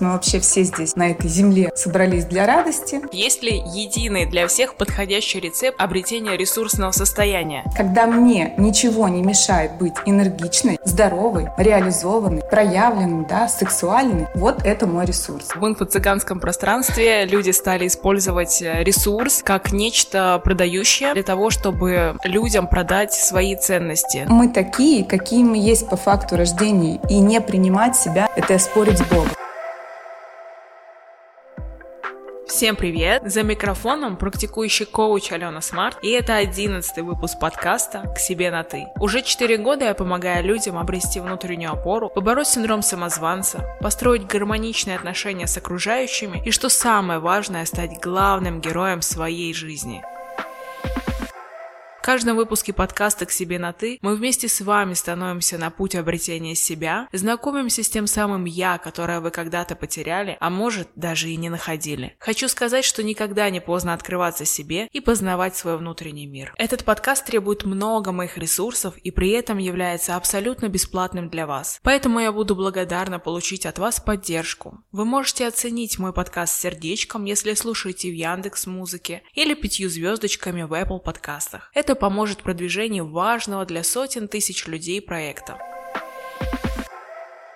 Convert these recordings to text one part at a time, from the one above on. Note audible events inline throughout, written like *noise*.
Мы вообще все здесь, на этой земле, собрались для радости. Есть ли единый для всех подходящий рецепт обретения ресурсного состояния? Когда мне ничего не мешает быть энергичной, здоровой, реализованной, проявленной, да, сексуальной, вот это мой ресурс. В инфо-цыганском пространстве люди стали использовать э, ресурс как нечто продающее для того, чтобы людям продать свои ценности. Мы такие, какие мы есть по факту рождения, и не принимать себя — это спорить с Богом. Всем привет! За микрофоном практикующий коуч Алена Смарт, и это одиннадцатый выпуск подкаста «К себе на ты». Уже четыре года я помогаю людям обрести внутреннюю опору, побороть синдром самозванца, построить гармоничные отношения с окружающими и, что самое важное, стать главным героем своей жизни – каждом выпуске подкаста «К себе на ты» мы вместе с вами становимся на путь обретения себя, знакомимся с тем самым «я», которое вы когда-то потеряли, а может даже и не находили. Хочу сказать, что никогда не поздно открываться себе и познавать свой внутренний мир. Этот подкаст требует много моих ресурсов и при этом является абсолютно бесплатным для вас. Поэтому я буду благодарна получить от вас поддержку. Вы можете оценить мой подкаст сердечком, если слушаете в Яндекс Музыке или пятью звездочками в Apple подкастах. Это поможет продвижению важного для сотен тысяч людей проекта.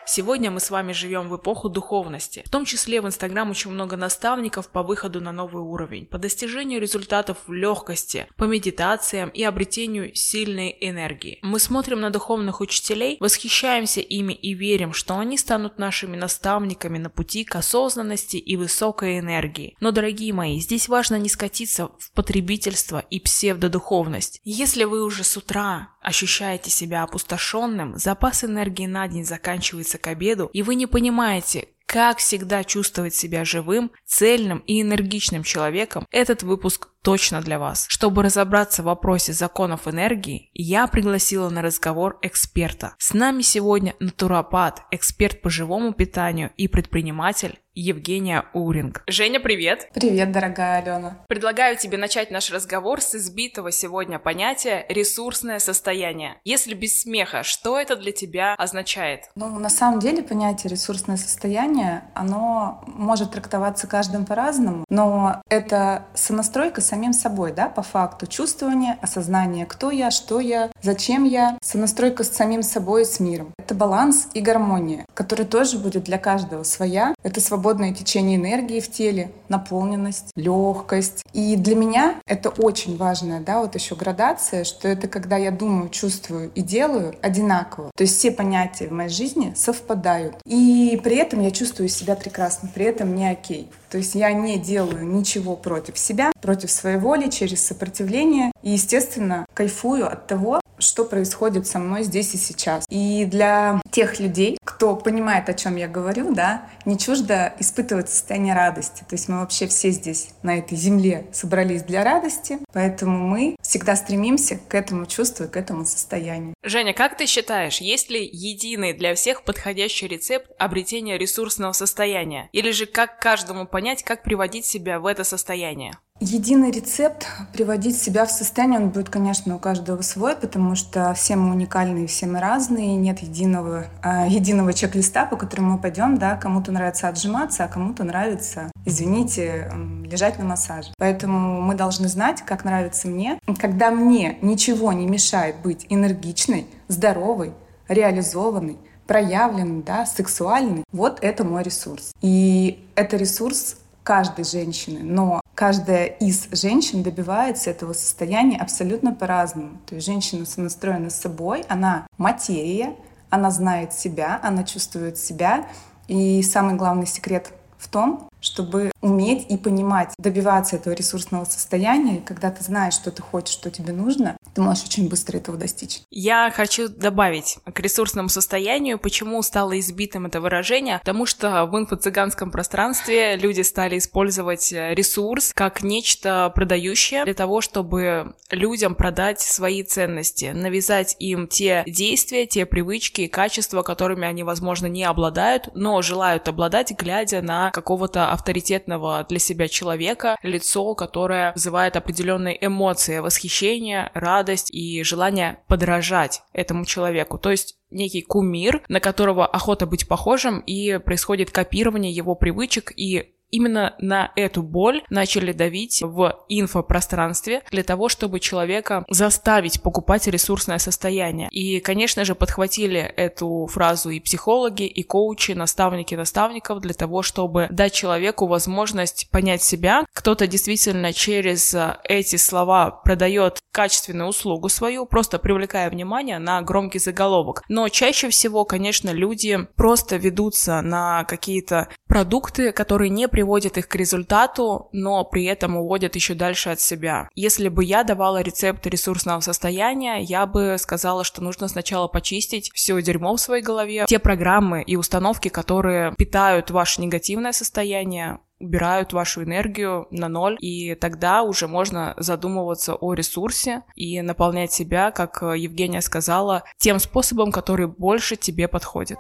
Сегодня мы с вами живем в эпоху духовности. В том числе в Инстаграм очень много наставников по выходу на новый уровень, по достижению результатов в легкости, по медитациям и обретению сильной энергии. Мы смотрим на духовных учителей, восхищаемся ими и верим, что они станут нашими наставниками на пути к осознанности и высокой энергии. Но, дорогие мои, здесь важно не скатиться в потребительство и псевдодуховность. Если вы уже с утра ощущаете себя опустошенным, запас энергии на день заканчивается к обеду, и вы не понимаете, как всегда чувствовать себя живым, цельным и энергичным человеком, этот выпуск точно для вас. Чтобы разобраться в вопросе законов энергии, я пригласила на разговор эксперта. С нами сегодня натуропат, эксперт по живому питанию и предприниматель Евгения Уринг. Женя, привет! Привет, дорогая Алена. Предлагаю тебе начать наш разговор с избитого сегодня понятия «ресурсное состояние». Если без смеха, что это для тебя означает? Ну, на самом деле понятие «ресурсное состояние», оно может трактоваться каждым по-разному, но это сонастройка самим собой, да, по факту. Чувствование, осознание, кто я, что я, зачем я, сонастройка с самим собой и с миром. Это баланс и гармония, который тоже будет для каждого своя. Это свободное течение энергии в теле, наполненность, легкость. И для меня это очень важная, да, вот еще градация, что это когда я думаю, чувствую и делаю одинаково. То есть все понятия в моей жизни совпадают. И при этом я чувствую себя прекрасно, при этом мне окей. То есть я не делаю ничего против себя, против своей воли, через сопротивление. И, естественно, кайфую от того, что происходит со мной здесь и сейчас. И для тех людей, кто понимает, о чем я говорю, да, не чуждо испытывать состояние радости. То есть мы вообще все здесь, на этой земле, собрались для радости, поэтому мы всегда стремимся к этому чувству и к этому состоянию. Женя, как ты считаешь, есть ли единый для всех подходящий рецепт обретения ресурсного состояния? Или же как каждому понять, как приводить себя в это состояние? Единый рецепт приводить себя в состояние, он будет, конечно, у каждого свой, потому что все мы уникальные, все мы разные, нет единого, э, единого чек-листа, по которому мы пойдем, да, кому-то нравится отжиматься, а кому-то нравится, извините, лежать на массаже. Поэтому мы должны знать, как нравится мне. Когда мне ничего не мешает быть энергичной, здоровой, реализованной, проявленной, да, сексуальной, вот это мой ресурс. И это ресурс каждой женщины, но каждая из женщин добивается этого состояния абсолютно по-разному. То есть женщина сонастроена с собой, она материя, она знает себя, она чувствует себя. И самый главный секрет в том, чтобы уметь и понимать, добиваться этого ресурсного состояния, когда ты знаешь, что ты хочешь, что тебе нужно, ты можешь очень быстро этого достичь. Я хочу добавить к ресурсному состоянию, почему стало избитым это выражение, потому что в инфо-цыганском пространстве люди стали использовать ресурс как нечто продающее для того, чтобы людям продать свои ценности, навязать им те действия, те привычки и качества, которыми они, возможно, не обладают, но желают обладать, глядя на какого-то авторитетного для себя человека, лицо, которое вызывает определенные эмоции, восхищение, радость и желание подражать этому человеку. То есть некий кумир, на которого охота быть похожим, и происходит копирование его привычек и именно на эту боль начали давить в инфопространстве для того, чтобы человека заставить покупать ресурсное состояние. И, конечно же, подхватили эту фразу и психологи, и коучи, наставники наставников для того, чтобы дать человеку возможность понять себя. Кто-то действительно через эти слова продает качественную услугу свою, просто привлекая внимание на громкий заголовок. Но чаще всего, конечно, люди просто ведутся на какие-то продукты, которые не приводят их к результату, но при этом уводят еще дальше от себя. Если бы я давала рецепт ресурсного состояния, я бы сказала, что нужно сначала почистить все дерьмо в своей голове, те программы и установки, которые питают ваше негативное состояние, убирают вашу энергию на ноль, и тогда уже можно задумываться о ресурсе и наполнять себя, как Евгения сказала, тем способом, который больше тебе подходит.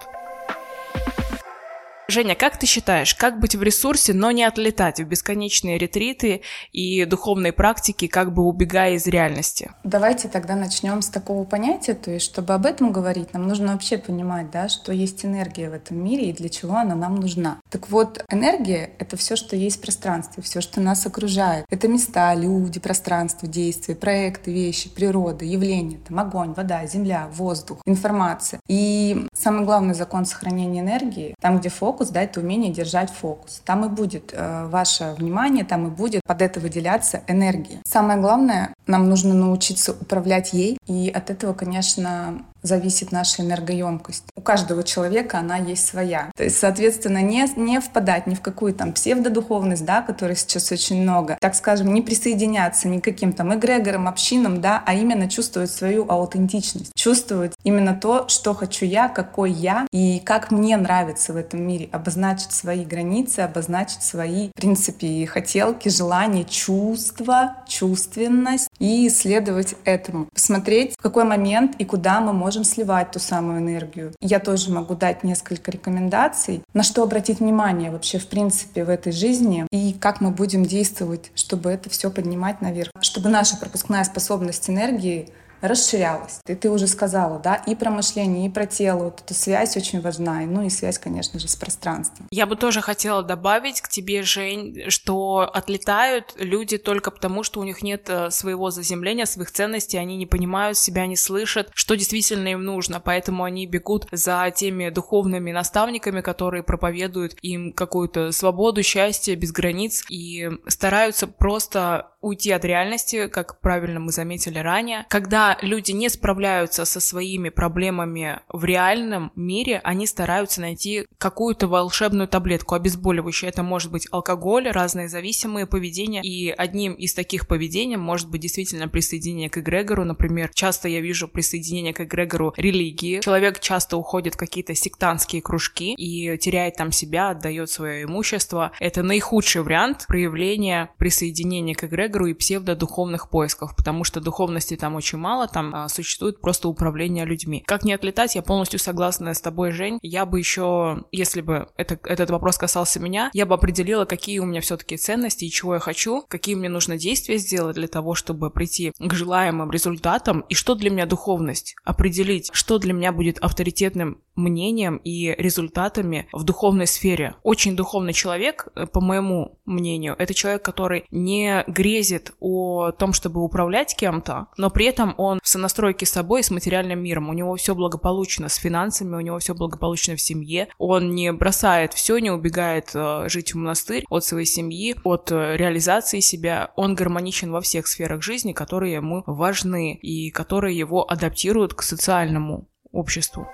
Женя, как ты считаешь, как быть в ресурсе, но не отлетать в бесконечные ретриты и духовные практики, как бы убегая из реальности? Давайте тогда начнем с такого понятия, то есть, чтобы об этом говорить, нам нужно вообще понимать, да, что есть энергия в этом мире и для чего она нам нужна. Так вот, энергия — это все, что есть в пространстве, все, что нас окружает. Это места, люди, пространство, действия, проекты, вещи, природа, явления, там огонь, вода, земля, воздух, информация. И самый главный закон сохранения энергии, там, где фокус, фокус, да, это умение держать фокус. Там и будет э, ваше внимание, там и будет под это выделяться энергия. Самое главное, нам нужно научиться управлять ей, и от этого, конечно, зависит наша энергоемкость. У каждого человека она есть своя. То есть, соответственно, не, не впадать ни в какую там псевдодуховность, да, которой сейчас очень много, так скажем, не присоединяться ни к каким там эгрегорам, общинам, да, а именно чувствовать свою аутентичность, чувствовать именно то, что хочу я, какой я и как мне нравится в этом мире, обозначить свои границы, обозначить свои, в принципе, хотелки, желания, чувства, чувственность и следовать этому. Посмотреть, в какой момент и куда мы можем сливать ту самую энергию. Я тоже могу дать несколько рекомендаций, на что обратить внимание вообще в принципе в этой жизни и как мы будем действовать, чтобы это все поднимать наверх, чтобы наша пропускная способность энергии расширялась. И ты уже сказала, да, и про мышление, и про тело. Вот эта связь очень важна. Ну и связь, конечно же, с пространством. Я бы тоже хотела добавить к тебе, Жень, что отлетают люди только потому, что у них нет э, своего заземления, своих ценностей, они не понимают себя, не слышат, что действительно им нужно, поэтому они бегут за теми духовными наставниками, которые проповедуют им какую-то свободу, счастье без границ и стараются просто уйти от реальности, как правильно мы заметили ранее. Когда люди не справляются со своими проблемами в реальном мире, они стараются найти какую-то волшебную таблетку обезболивающую. Это может быть алкоголь, разные зависимые поведения, и одним из таких поведений может быть действительно присоединение к эгрегору. Например, часто я вижу присоединение к эгрегору религии. Человек часто уходит в какие-то сектантские кружки и теряет там себя, отдает свое имущество. Это наихудший вариант проявления присоединения к эгрегору и псевдодуховных поисков, потому что духовности там очень мало, там а, существует просто управление людьми. Как не отлетать, я полностью согласна с тобой, Жень. Я бы еще, если бы это, этот вопрос касался меня, я бы определила, какие у меня все-таки ценности и чего я хочу, какие мне нужно действия сделать для того, чтобы прийти к желаемым результатам, и что для меня духовность. Определить, что для меня будет авторитетным мнением и результатами в духовной сфере. Очень духовный человек, э, по моему мнению, это человек, который не грезит о том, чтобы управлять кем-то, но при этом он в сонастройке с собой с материальным миром. У него все благополучно с финансами, у него все благополучно в семье. Он не бросает все, не убегает э, жить в монастырь от своей семьи, от э, реализации себя. Он гармоничен во всех сферах жизни, которые ему важны и которые его адаптируют к социальному обществу.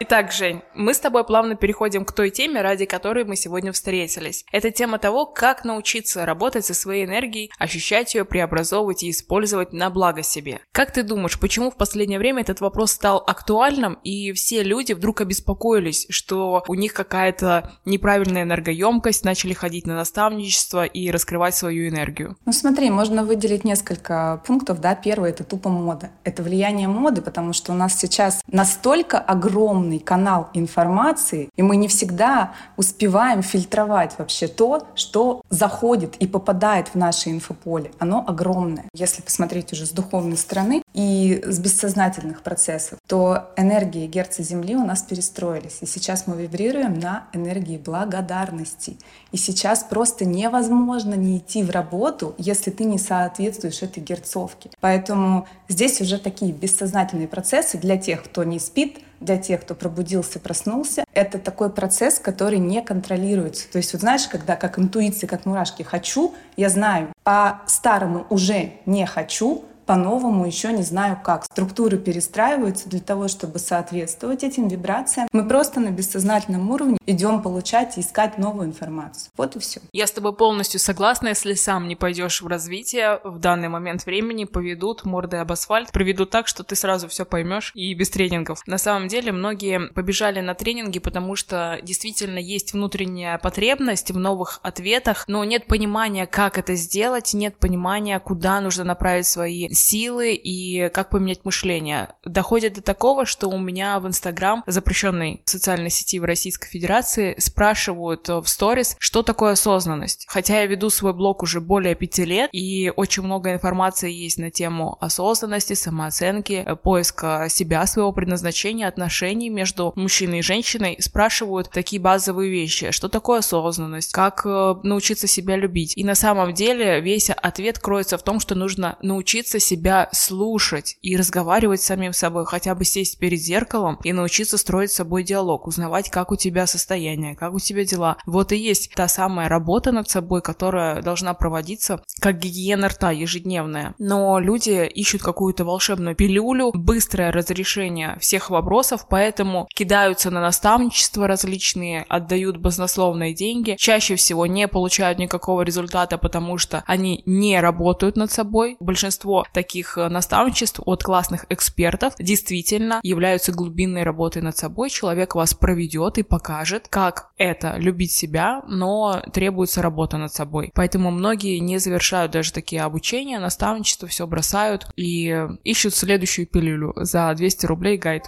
Итак, Жень, мы с тобой плавно переходим к той теме, ради которой мы сегодня встретились. Это тема того, как научиться работать со своей энергией, ощущать ее, преобразовывать и использовать на благо себе. Как ты думаешь, почему в последнее время этот вопрос стал актуальным, и все люди вдруг обеспокоились, что у них какая-то неправильная энергоемкость, начали ходить на наставничество и раскрывать свою энергию? Ну смотри, можно выделить несколько пунктов, да. Первый — это тупо мода. Это влияние моды, потому что у нас сейчас настолько огромный огромный канал информации, и мы не всегда успеваем фильтровать вообще то, что заходит и попадает в наше инфополе. Оно огромное. Если посмотреть уже с духовной стороны и с бессознательных процессов, то энергии герца Земли у нас перестроились. И сейчас мы вибрируем на энергии благодарности. И сейчас просто невозможно не идти в работу, если ты не соответствуешь этой герцовке. Поэтому здесь уже такие бессознательные процессы для тех, кто не спит, для тех, кто пробудился, проснулся, это такой процесс, который не контролируется. То есть вот знаешь, когда как интуиция, как мурашки «хочу», я знаю, по-старому уже не хочу, по-новому еще не знаю как. Структуры перестраиваются для того, чтобы соответствовать этим вибрациям. Мы просто на бессознательном уровне идем получать и искать новую информацию. Вот и все. Я с тобой полностью согласна. Если сам не пойдешь в развитие, в данный момент времени поведут мордой об асфальт, проведут так, что ты сразу все поймешь и без тренингов. На самом деле многие побежали на тренинги, потому что действительно есть внутренняя потребность в новых ответах, но нет понимания, как это сделать, нет понимания, куда нужно направить свои силы и как поменять мышление. Доходит до такого, что у меня в Инстаграм, запрещенной социальной сети в Российской Федерации, спрашивают в сторис, что такое осознанность. Хотя я веду свой блог уже более пяти лет, и очень много информации есть на тему осознанности, самооценки, поиска себя, своего предназначения, отношений между мужчиной и женщиной. Спрашивают такие базовые вещи. Что такое осознанность? Как э, научиться себя любить? И на самом деле весь ответ кроется в том, что нужно научиться себя слушать и разговаривать с самим собой, хотя бы сесть перед зеркалом и научиться строить с собой диалог, узнавать, как у тебя состояние, как у тебя дела. Вот и есть та самая работа над собой, которая должна проводиться как гигиена рта ежедневная. Но люди ищут какую-то волшебную пилюлю, быстрое разрешение всех вопросов, поэтому кидаются на наставничество различные, отдают баснословные деньги, чаще всего не получают никакого результата, потому что они не работают над собой. Большинство таких э, наставничеств от классных экспертов действительно являются глубинной работой над собой. Человек вас проведет и покажет, как это любить себя, но требуется работа над собой. Поэтому многие не завершают даже такие обучения, наставничество, все бросают и ищут следующую пилюлю за 200 рублей гайд.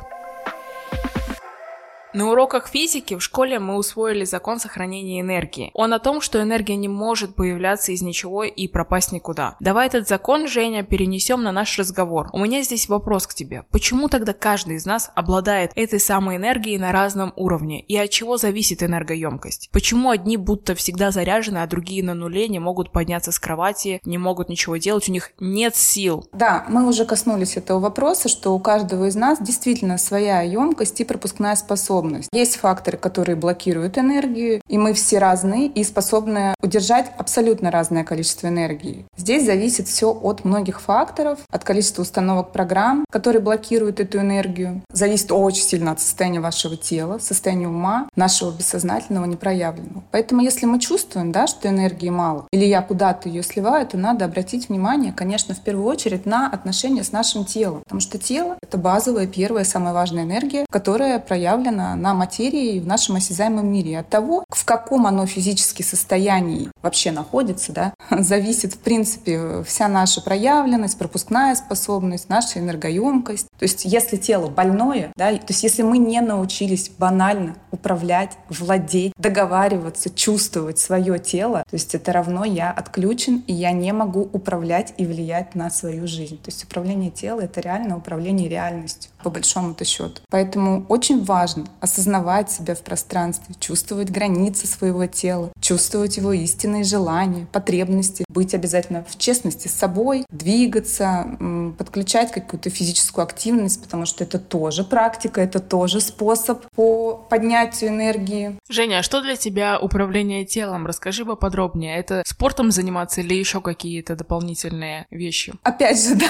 На уроках физики в школе мы усвоили закон сохранения энергии. Он о том, что энергия не может появляться из ничего и пропасть никуда. Давай этот закон, Женя, перенесем на наш разговор. У меня здесь вопрос к тебе. Почему тогда каждый из нас обладает этой самой энергией на разном уровне? И от чего зависит энергоемкость? Почему одни будто всегда заряжены, а другие на нуле не могут подняться с кровати, не могут ничего делать, у них нет сил? Да, мы уже коснулись этого вопроса, что у каждого из нас действительно своя емкость и пропускная способность способность. Есть факторы, которые блокируют энергию, и мы все разные и способны удержать абсолютно разное количество энергии. Здесь зависит все от многих факторов, от количества установок программ, которые блокируют эту энергию. Зависит очень сильно от состояния вашего тела, состояния ума, нашего бессознательного, непроявленного. Поэтому если мы чувствуем, да, что энергии мало, или я куда-то ее сливаю, то надо обратить внимание, конечно, в первую очередь на отношения с нашим телом. Потому что тело — это базовая, первая, самая важная энергия, которая проявлена на материи в нашем осязаемом мире. От того, в каком оно физически состоянии вообще находится, да, *laughs* зависит, в принципе, вся наша проявленность, пропускная способность, наша энергоемкость. То есть, если тело больное, да, то есть, если мы не научились банально управлять, владеть, договариваться, чувствовать свое тело, то есть это равно я отключен, и я не могу управлять и влиять на свою жизнь. То есть управление тела — это реально управление реальностью, по большому-то счету. Поэтому очень важно осознавать себя в пространстве, чувствовать границы своего тела, чувствовать его истинные желания, потребности, быть обязательно в честности с собой, двигаться, подключать какую-то физическую активность, потому что это тоже практика, это тоже способ по поднятию энергии. Женя, а что для тебя управление телом? Расскажи поподробнее. Это спортом заниматься или еще какие-то дополнительные вещи? Опять же, *laughs* да,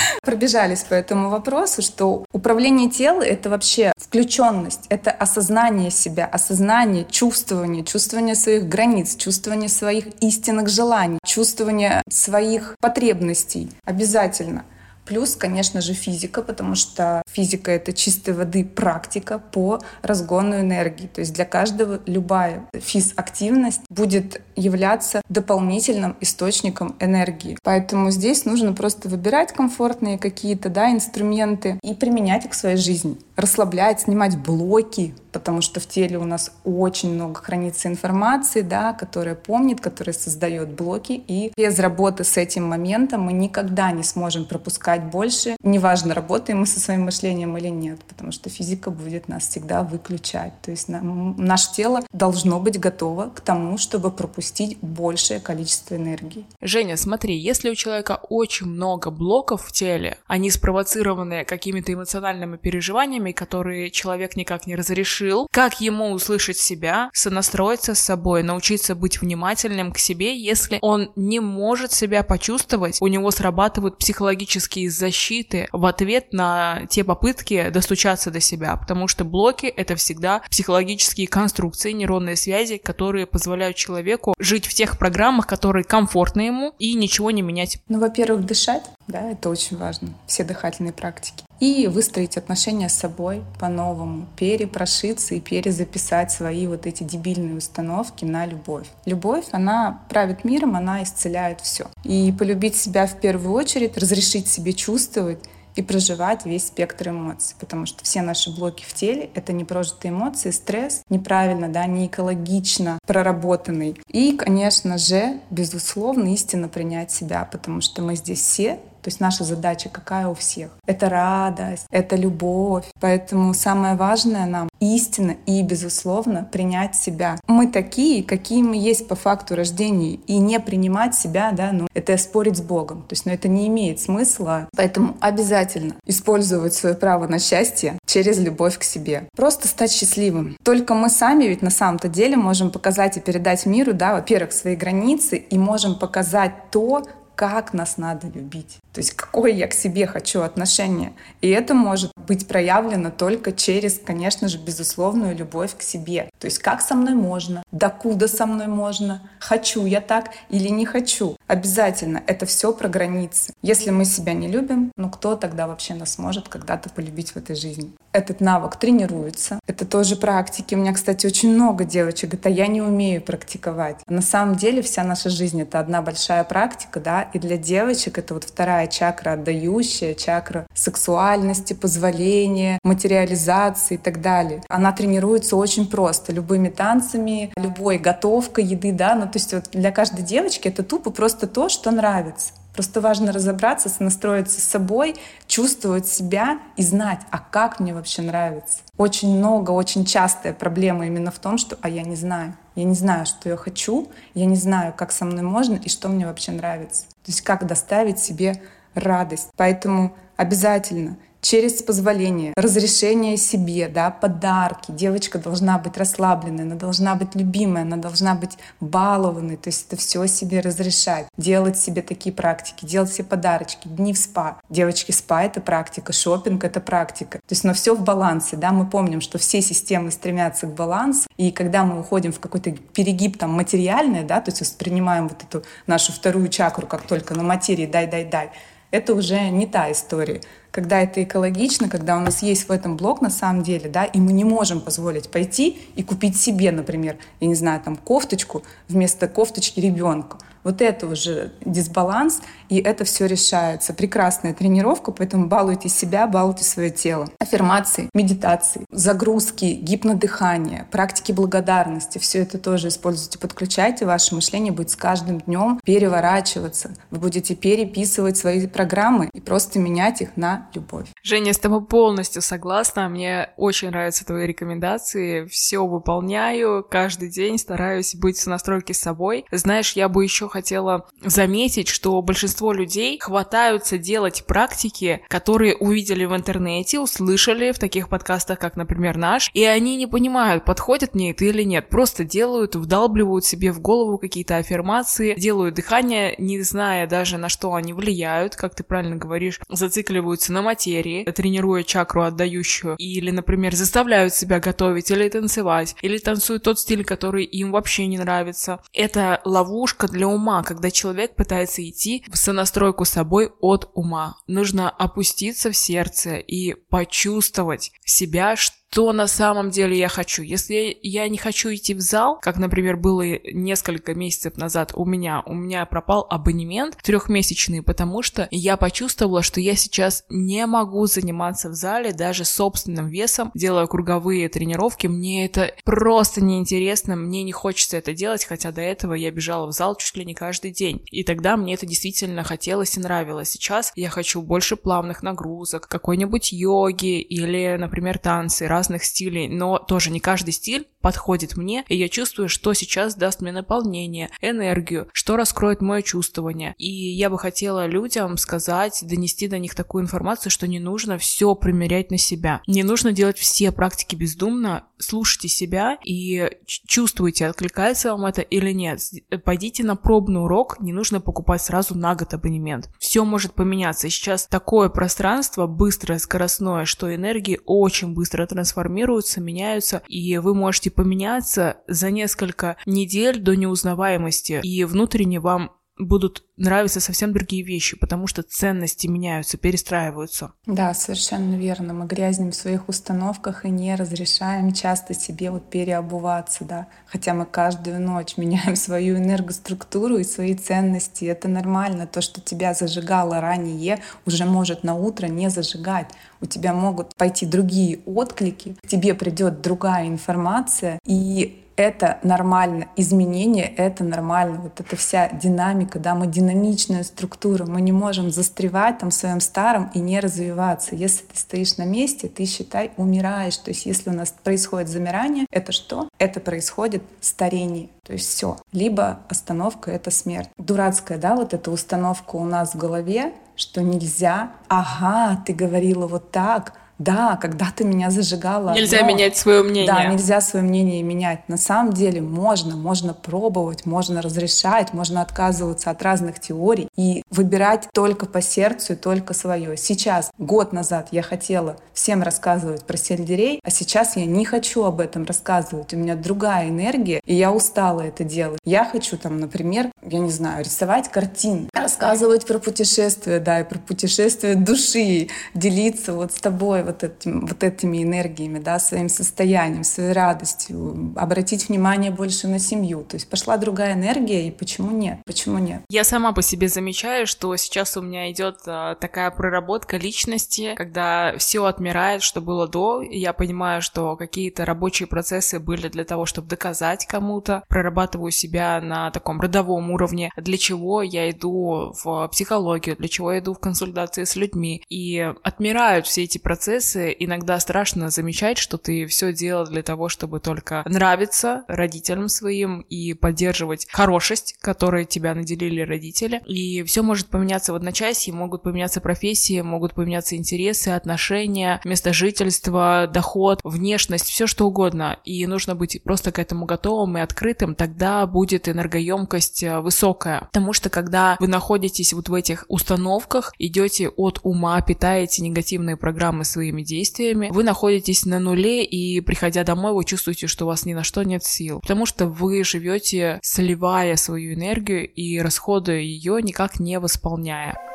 *laughs* пробежались по этому вопросу, что управление телом — это вообще включенность, это осознание себя, осознание, чувствование, чувствование своих границ, чувствование своих истинных желаний, чувствование своих потребностей обязательно. Плюс, конечно же, физика, потому что Физика — это чистой воды практика по разгону энергии. То есть для каждого любая физактивность будет являться дополнительным источником энергии. Поэтому здесь нужно просто выбирать комфортные какие-то да, инструменты и применять их в своей жизни. Расслаблять, снимать блоки, потому что в теле у нас очень много хранится информации, да, которая помнит, которая создает блоки, и без работы с этим моментом мы никогда не сможем пропускать больше, неважно, работаем мы со своим мышлением или нет, потому что физика будет нас всегда выключать. То есть нам, наше тело должно быть готово к тому, чтобы пропустить большее количество энергии. Женя, смотри, если у человека очень много блоков в теле, они спровоцированы какими-то эмоциональными переживаниями, которые человек никак не разрешил, как ему услышать себя, сонастроиться с собой, научиться быть внимательным к себе, если он не может себя почувствовать, у него срабатывают психологические защиты в ответ на те попытки достучаться до себя, потому что блоки — это всегда психологические конструкции, нейронные связи, которые позволяют человеку жить в тех программах, которые комфортны ему, и ничего не менять. Ну, во-первых, дышать, да, это очень важно, все дыхательные практики. И выстроить отношения с собой по-новому, перепрошиться и перезаписать свои вот эти дебильные установки на любовь. Любовь, она правит миром, она исцеляет все. И полюбить себя в первую очередь, разрешить себе чувствовать, и проживать весь спектр эмоций, потому что все наши блоки в теле — это непрожитые эмоции, стресс неправильно, да, не экологично проработанный. И, конечно же, безусловно, истинно принять себя, потому что мы здесь все то есть наша задача какая у всех? Это радость, это любовь. Поэтому самое важное нам истинно и, безусловно, принять себя. Мы такие, какие мы есть по факту рождения. И не принимать себя, да, ну, это спорить с Богом. То есть, ну, это не имеет смысла. Поэтому обязательно использовать свое право на счастье через любовь к себе. Просто стать счастливым. Только мы сами ведь на самом-то деле можем показать и передать миру, да, во-первых, свои границы, и можем показать то, как нас надо любить. То есть какое я к себе хочу отношение. И это может быть проявлено только через, конечно же, безусловную любовь к себе. То есть как со мной можно, докуда со мной можно, хочу я так или не хочу. Обязательно это все про границы. Если мы себя не любим, ну кто тогда вообще нас может когда-то полюбить в этой жизни? Этот навык тренируется. Это тоже практики. У меня, кстати, очень много девочек а я не умею практиковать. На самом деле вся наша жизнь — это одна большая практика, да, и для девочек это вот вторая чакра отдающая, чакра сексуальности, позволения, материализации и так далее. Она тренируется очень просто, любыми танцами, любой готовкой еды, да, ну то есть вот для каждой девочки это тупо просто то, что нравится. Просто важно разобраться, настроиться с собой, чувствовать себя и знать, а как мне вообще нравится. Очень много, очень частая проблема именно в том, что «а я не знаю». Я не знаю, что я хочу, я не знаю, как со мной можно и что мне вообще нравится. То есть как доставить себе радость. Поэтому обязательно через позволение, разрешение себе, да, подарки. Девочка должна быть расслабленной, она должна быть любимой, она должна быть балованной, то есть это все себе разрешать. Делать себе такие практики, делать себе подарочки, дни в спа. Девочки, спа — это практика, шопинг — это практика. То есть, но все в балансе, да, мы помним, что все системы стремятся к балансу, и когда мы уходим в какой-то перегиб там материальный, да, то есть воспринимаем вот эту нашу вторую чакру как только на материи дай-дай-дай, это уже не та история когда это экологично, когда у нас есть в этом блок на самом деле, да, и мы не можем позволить пойти и купить себе, например, я не знаю, там кофточку вместо кофточки ребенку. Вот это уже дисбаланс, и это все решается. Прекрасная тренировка, поэтому балуйте себя, балуйте свое тело. Аффирмации, медитации, загрузки, гипнодыхание, практики благодарности. Все это тоже используйте, подключайте. Ваше мышление будет с каждым днем переворачиваться. Вы будете переписывать свои программы и просто менять их на любовь. Женя, с тобой полностью согласна. Мне очень нравятся твои рекомендации. Все выполняю. Каждый день стараюсь быть в настройке с собой. Знаешь, я бы еще хотела заметить, что большинство людей хватаются делать практики, которые увидели в интернете, услышали в таких подкастах, как, например, наш, и они не понимают, подходит мне это или нет. Просто делают, вдалбливают себе в голову какие-то аффирмации, делают дыхание, не зная даже, на что они влияют, как ты правильно говоришь, зацикливаются на материи, тренируя чакру отдающую, или, например, заставляют себя готовить или танцевать, или танцуют тот стиль, который им вообще не нравится. Это ловушка для ума, когда человек пытается идти в сонастройку с собой от ума. Нужно опуститься в сердце и почувствовать себя, что что на самом деле я хочу. Если я не хочу идти в зал, как, например, было несколько месяцев назад у меня, у меня пропал абонемент трехмесячный, потому что я почувствовала, что я сейчас не могу заниматься в зале даже собственным весом, делая круговые тренировки. Мне это просто неинтересно, мне не хочется это делать, хотя до этого я бежала в зал чуть ли не каждый день. И тогда мне это действительно хотелось и нравилось. Сейчас я хочу больше плавных нагрузок, какой-нибудь йоги или, например, танцы, разных стилей, но тоже не каждый стиль подходит мне, и я чувствую, что сейчас даст мне наполнение, энергию, что раскроет мое чувствование. И я бы хотела людям сказать, донести до них такую информацию, что не нужно все примерять на себя. Не нужно делать все практики бездумно, слушайте себя и чувствуйте, откликается вам это или нет. Пойдите на пробный урок, не нужно покупать сразу на год абонемент. Все может поменяться. Сейчас такое пространство быстрое, скоростное, что энергии очень быстро трансформируются, меняются, и вы можете поменяться за несколько недель до неузнаваемости, и внутренне вам будут нравиться совсем другие вещи, потому что ценности меняются, перестраиваются. Да, совершенно верно. Мы грязнем в своих установках и не разрешаем часто себе вот переобуваться, да. Хотя мы каждую ночь *laughs* меняем свою энергоструктуру и свои ценности. Это нормально. То, что тебя зажигало ранее, уже может на утро не зажигать. У тебя могут пойти другие отклики, к тебе придет другая информация, и это нормально, изменение — это нормально. Вот эта вся динамика, да, мы динамичная структура, мы не можем застревать там в своем старом и не развиваться. Если ты стоишь на месте, ты, считай, умираешь. То есть если у нас происходит замирание, это что? Это происходит старение. То есть все. Либо остановка — это смерть. Дурацкая, да, вот эта установка у нас в голове, что нельзя. Ага, ты говорила вот так, да, когда ты меня зажигала. Нельзя одно, менять свое мнение. Да, нельзя свое мнение менять. На самом деле можно, можно пробовать, можно разрешать, можно отказываться от разных теорий и выбирать только по сердцу и только свое. Сейчас, год назад я хотела всем рассказывать про сельдерей, а сейчас я не хочу об этом рассказывать. У меня другая энергия, и я устала это делать. Я хочу там, например, я не знаю, рисовать картины, рассказывать про путешествия, да, и про путешествия души, делиться вот с тобой вот, этим, вот этими энергиями, да, своим состоянием, своей радостью, обратить внимание больше на семью. То есть пошла другая энергия, и почему нет? Почему нет? Я сама по себе замечаю, что сейчас у меня идет а, такая проработка личности, когда все отмирает, что было до. Я понимаю, что какие-то рабочие процессы были для того, чтобы доказать кому-то. Прорабатываю себя на таком родовом уровне, для чего я иду в психологию, для чего я иду в консультации с людьми. И отмирают все эти процессы, процессы иногда страшно замечать, что ты все делал для того, чтобы только нравиться родителям своим и поддерживать хорошесть, которой тебя наделили родители. И все может поменяться в одночасье, могут поменяться профессии, могут поменяться интересы, отношения, место жительства, доход, внешность, все что угодно. И нужно быть просто к этому готовым и открытым, тогда будет энергоемкость э, высокая. Потому что когда вы находитесь вот в этих установках, идете от ума, питаете негативные программы свои своими действиями, вы находитесь на нуле, и приходя домой, вы чувствуете, что у вас ни на что нет сил. Потому что вы живете, сливая свою энергию и расходуя ее, никак не восполняя.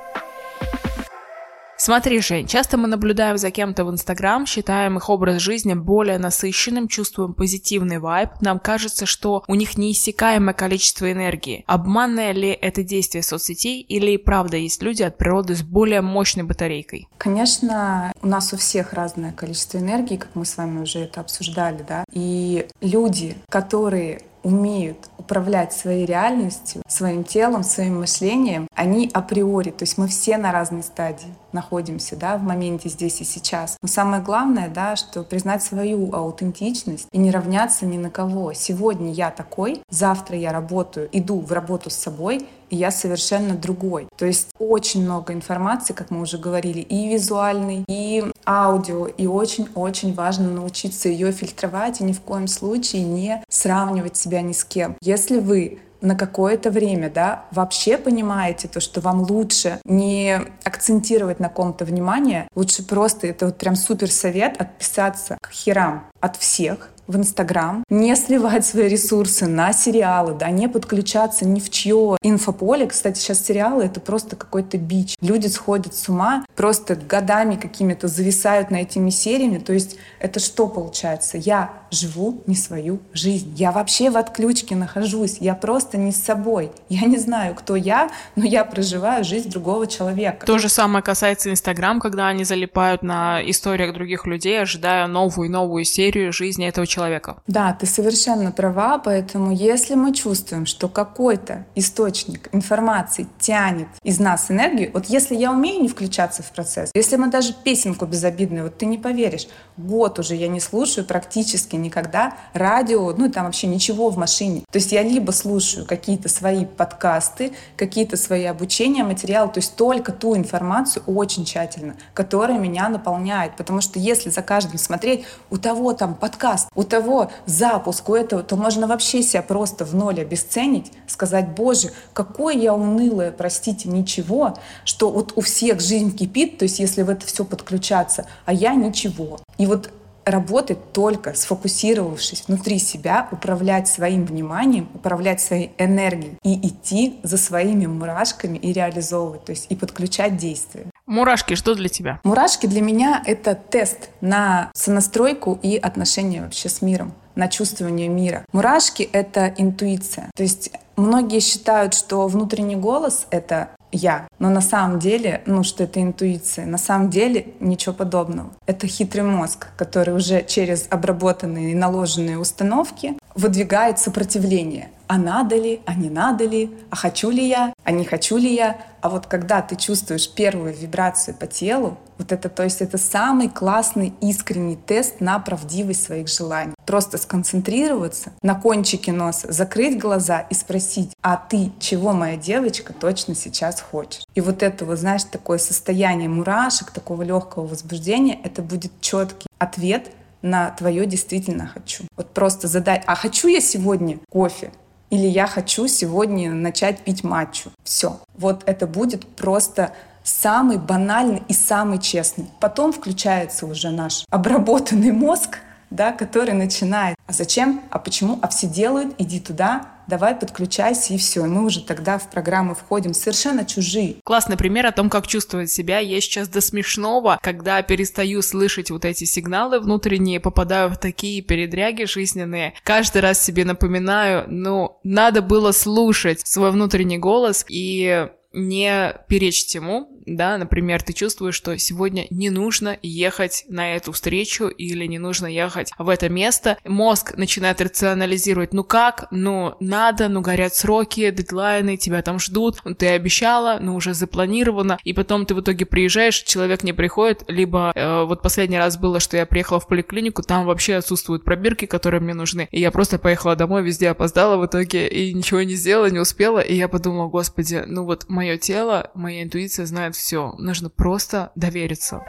Смотри, Жень, часто мы наблюдаем за кем-то в Инстаграм, считаем их образ жизни более насыщенным, чувствуем позитивный вайб, нам кажется, что у них неиссякаемое количество энергии. Обманное ли это действие соцсетей или и правда есть люди от природы с более мощной батарейкой? Конечно, у нас у всех разное количество энергии, как мы с вами уже это обсуждали, да, и люди, которые умеют управлять своей реальностью, своим телом, своим мышлением, они априори, то есть мы все на разной стадии находимся, да, в моменте здесь и сейчас. Но самое главное, да, что признать свою аутентичность и не равняться ни на кого. Сегодня я такой, завтра я работаю, иду в работу с собой, и я совершенно другой. То есть очень много информации, как мы уже говорили, и визуальной, и аудио, и очень-очень важно научиться ее фильтровать и ни в коем случае не сравнивать себя ни с кем. Если вы на какое-то время, да, вообще понимаете то, что вам лучше не акцентировать на ком-то внимание, лучше просто, это вот прям супер совет, отписаться к херам от всех, в Инстаграм, не сливать свои ресурсы на сериалы, да, не подключаться ни в чье инфополе. Кстати, сейчас сериалы — это просто какой-то бич. Люди сходят с ума, просто годами какими-то зависают на этими сериями. То есть это что получается? Я живу не свою жизнь. Я вообще в отключке нахожусь. Я просто не с собой. Я не знаю, кто я, но я проживаю жизнь другого человека. То же самое касается Инстаграм, когда они залипают на историях других людей, ожидая новую и новую серию жизни этого человека. Да, ты совершенно права, поэтому если мы чувствуем, что какой-то источник информации тянет из нас энергию, вот если я умею не включаться в процесс, если мы даже песенку безобидную, вот ты не поверишь, год уже я не слушаю практически никогда радио, ну там вообще ничего в машине. То есть я либо слушаю какие-то свои подкасты, какие-то свои обучения, материалы, то есть только ту информацию очень тщательно, которая меня наполняет. Потому что если за каждым смотреть, у того там подкаст, у того запуск, у этого, то можно вообще себя просто в ноль обесценить, сказать, боже, какое я унылое, простите, ничего, что вот у всех жизнь кипит, то есть если в это все подключаться, а я ничего. И вот работать только сфокусировавшись внутри себя, управлять своим вниманием, управлять своей энергией и идти за своими мурашками и реализовывать, то есть и подключать действия. Мурашки, что для тебя? Мурашки для меня — это тест на сонастройку и отношения вообще с миром на чувствование мира. Мурашки — это интуиция. То есть многие считают, что внутренний голос — это я. Но на самом деле, ну что это интуиция, на самом деле ничего подобного. Это хитрый мозг, который уже через обработанные и наложенные установки выдвигает сопротивление. А надо ли, а не надо ли, а хочу ли я, а не хочу ли я. А вот когда ты чувствуешь первую вибрацию по телу, вот это, то есть это самый классный искренний тест на правдивость своих желаний. Просто сконцентрироваться на кончике носа, закрыть глаза и спросить, а ты чего, моя девочка, точно сейчас хочешь? И вот это, вот, знаешь, такое состояние мурашек, такого легкого возбуждения, это будет четкий ответ на твое действительно хочу. Вот просто задай, а хочу я сегодня кофе? Или я хочу сегодня начать пить матчу. Все. Вот это будет просто самый банальный и самый честный. Потом включается уже наш обработанный мозг, да, который начинает, а зачем, а почему, а все делают, иди туда, давай подключайся и все. И мы уже тогда в программы входим совершенно чужие. Классный пример о том, как чувствовать себя. Я сейчас до смешного, когда перестаю слышать вот эти сигналы внутренние, попадаю в такие передряги жизненные. Каждый раз себе напоминаю, ну, надо было слушать свой внутренний голос и не перечить ему, да, например, ты чувствуешь, что сегодня не нужно ехать на эту встречу или не нужно ехать в это место, мозг начинает рационализировать, ну как, ну надо, ну горят сроки, дедлайны, тебя там ждут, ну, ты обещала, ну уже запланировано, и потом ты в итоге приезжаешь, человек не приходит, либо э, вот последний раз было, что я приехала в поликлинику, там вообще отсутствуют пробирки, которые мне нужны, и я просто поехала домой, везде опоздала в итоге и ничего не сделала, не успела, и я подумала, господи, ну вот мое тело, моя интуиция знает все. Нужно просто довериться.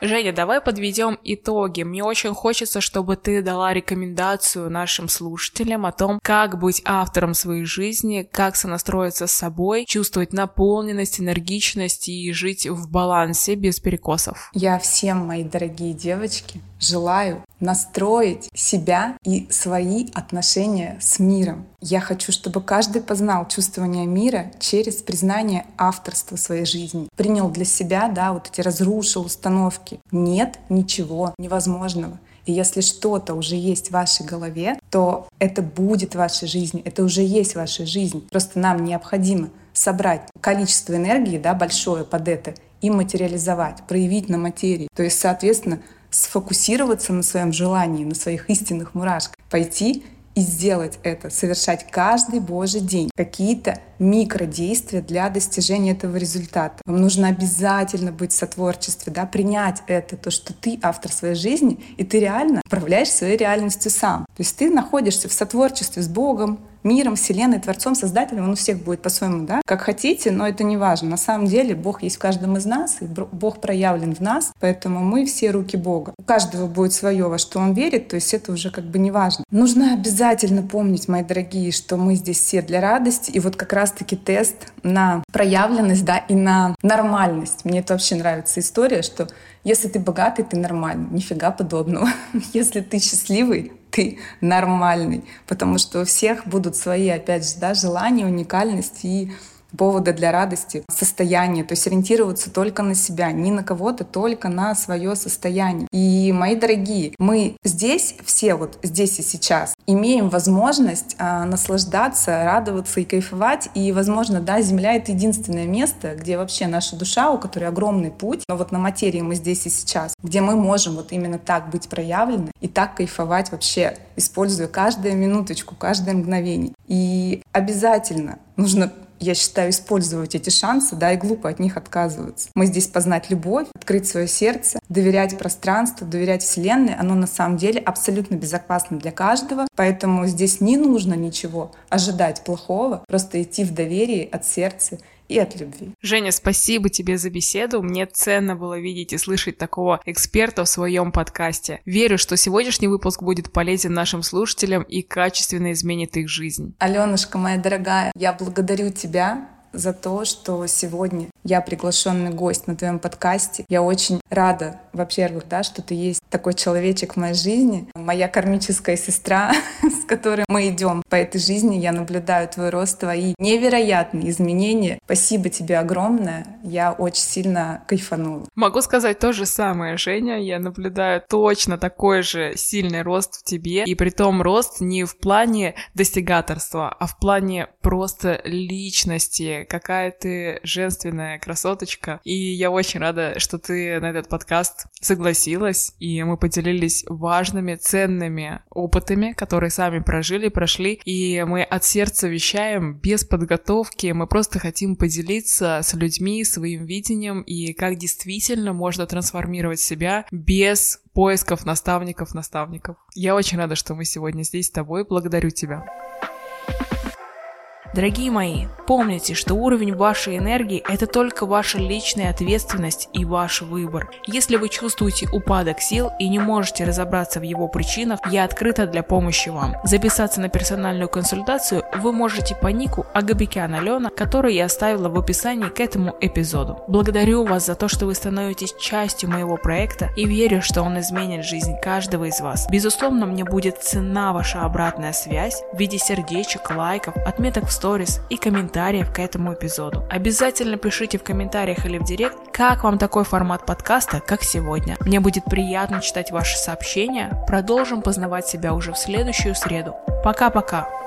Женя, давай подведем итоги. Мне очень хочется, чтобы ты дала рекомендацию нашим слушателям о том, как быть автором своей жизни, как сонастроиться с собой, чувствовать наполненность, энергичность и жить в балансе без перекосов. Я всем, мои дорогие девочки, желаю настроить себя и свои отношения с миром. Я хочу, чтобы каждый познал чувствование мира через признание авторства своей жизни. Принял для себя, да, вот эти разрушил установки. Нет ничего невозможного. И если что-то уже есть в вашей голове, то это будет вашей жизни, это уже есть в вашей жизни. Просто нам необходимо собрать количество энергии да, большое под это и материализовать, проявить на материи. То есть, соответственно, сфокусироваться на своем желании, на своих истинных мурашках, пойти и сделать это, совершать каждый божий день. Какие-то микродействия для достижения этого результата. Вам нужно обязательно быть в сотворчестве, да, принять это, то, что ты автор своей жизни, и ты реально управляешь своей реальностью сам. То есть ты находишься в сотворчестве с Богом, миром, вселенной, Творцом, Создателем, он у всех будет по-своему, да, как хотите, но это не важно. На самом деле Бог есть в каждом из нас, и Бог проявлен в нас, поэтому мы все руки Бога. У каждого будет свое, во что он верит, то есть это уже как бы не важно. Нужно обязательно помнить, мои дорогие, что мы здесь все для радости, и вот как раз раз-таки тест на проявленность, да, и на нормальность. Мне это вообще нравится история, что если ты богатый, ты нормальный. Нифига подобного. *laughs* Если ты счастливый, ты нормальный. Потому что у всех будут свои, опять же, да, желания, уникальность и повода для радости, состояние, то есть ориентироваться только на себя, не на кого-то, только на свое состояние. И, мои дорогие, мы здесь, все вот здесь и сейчас, имеем возможность а, наслаждаться, радоваться и кайфовать, и, возможно, да, Земля — это единственное место, где вообще наша душа, у которой огромный путь, но вот на материи мы здесь и сейчас, где мы можем вот именно так быть проявлены и так кайфовать вообще, используя каждую минуточку, каждое мгновение. И обязательно нужно я считаю, использовать эти шансы, да, и глупо от них отказываться. Мы здесь познать любовь, открыть свое сердце, доверять пространству, доверять Вселенной. Оно на самом деле абсолютно безопасно для каждого, поэтому здесь не нужно ничего ожидать плохого, просто идти в доверии от сердца и от любви. Женя, спасибо тебе за беседу. Мне ценно было видеть и слышать такого эксперта в своем подкасте. Верю, что сегодняшний выпуск будет полезен нашим слушателям и качественно изменит их жизнь. Аленушка, моя дорогая, я благодарю тебя за то, что сегодня я приглашенный гость на твоем подкасте. Я очень рада, во-первых, да, что ты есть такой человечек в моей жизни, моя кармическая сестра, *laughs* с которой мы идем по этой жизни. Я наблюдаю твой рост, твои невероятные изменения. Спасибо тебе огромное. Я очень сильно кайфанула. Могу сказать то же самое, Женя. Я наблюдаю точно такой же сильный рост в тебе. И при том рост не в плане достигаторства, а в плане просто личности. Какая ты женственная красоточка. И я очень рада, что ты на этот подкаст согласилась, и мы поделились важными, ценными опытами, которые сами прожили, прошли, и мы от сердца вещаем без подготовки, мы просто хотим поделиться с людьми своим видением и как действительно можно трансформировать себя без поисков наставников наставников. Я очень рада, что мы сегодня здесь с тобой. Благодарю тебя. Дорогие мои, помните, что уровень вашей энергии – это только ваша личная ответственность и ваш выбор. Если вы чувствуете упадок сил и не можете разобраться в его причинах, я открыта для помощи вам. Записаться на персональную консультацию вы можете по нику Агабикян Алена, который я оставила в описании к этому эпизоду. Благодарю вас за то, что вы становитесь частью моего проекта и верю, что он изменит жизнь каждого из вас. Безусловно, мне будет цена ваша обратная связь в виде сердечек, лайков, отметок в сторис и комментариев к этому эпизоду. Обязательно пишите в комментариях или в директ, как вам такой формат подкаста, как сегодня. Мне будет приятно читать ваши сообщения. Продолжим познавать себя уже в следующую среду. Пока-пока!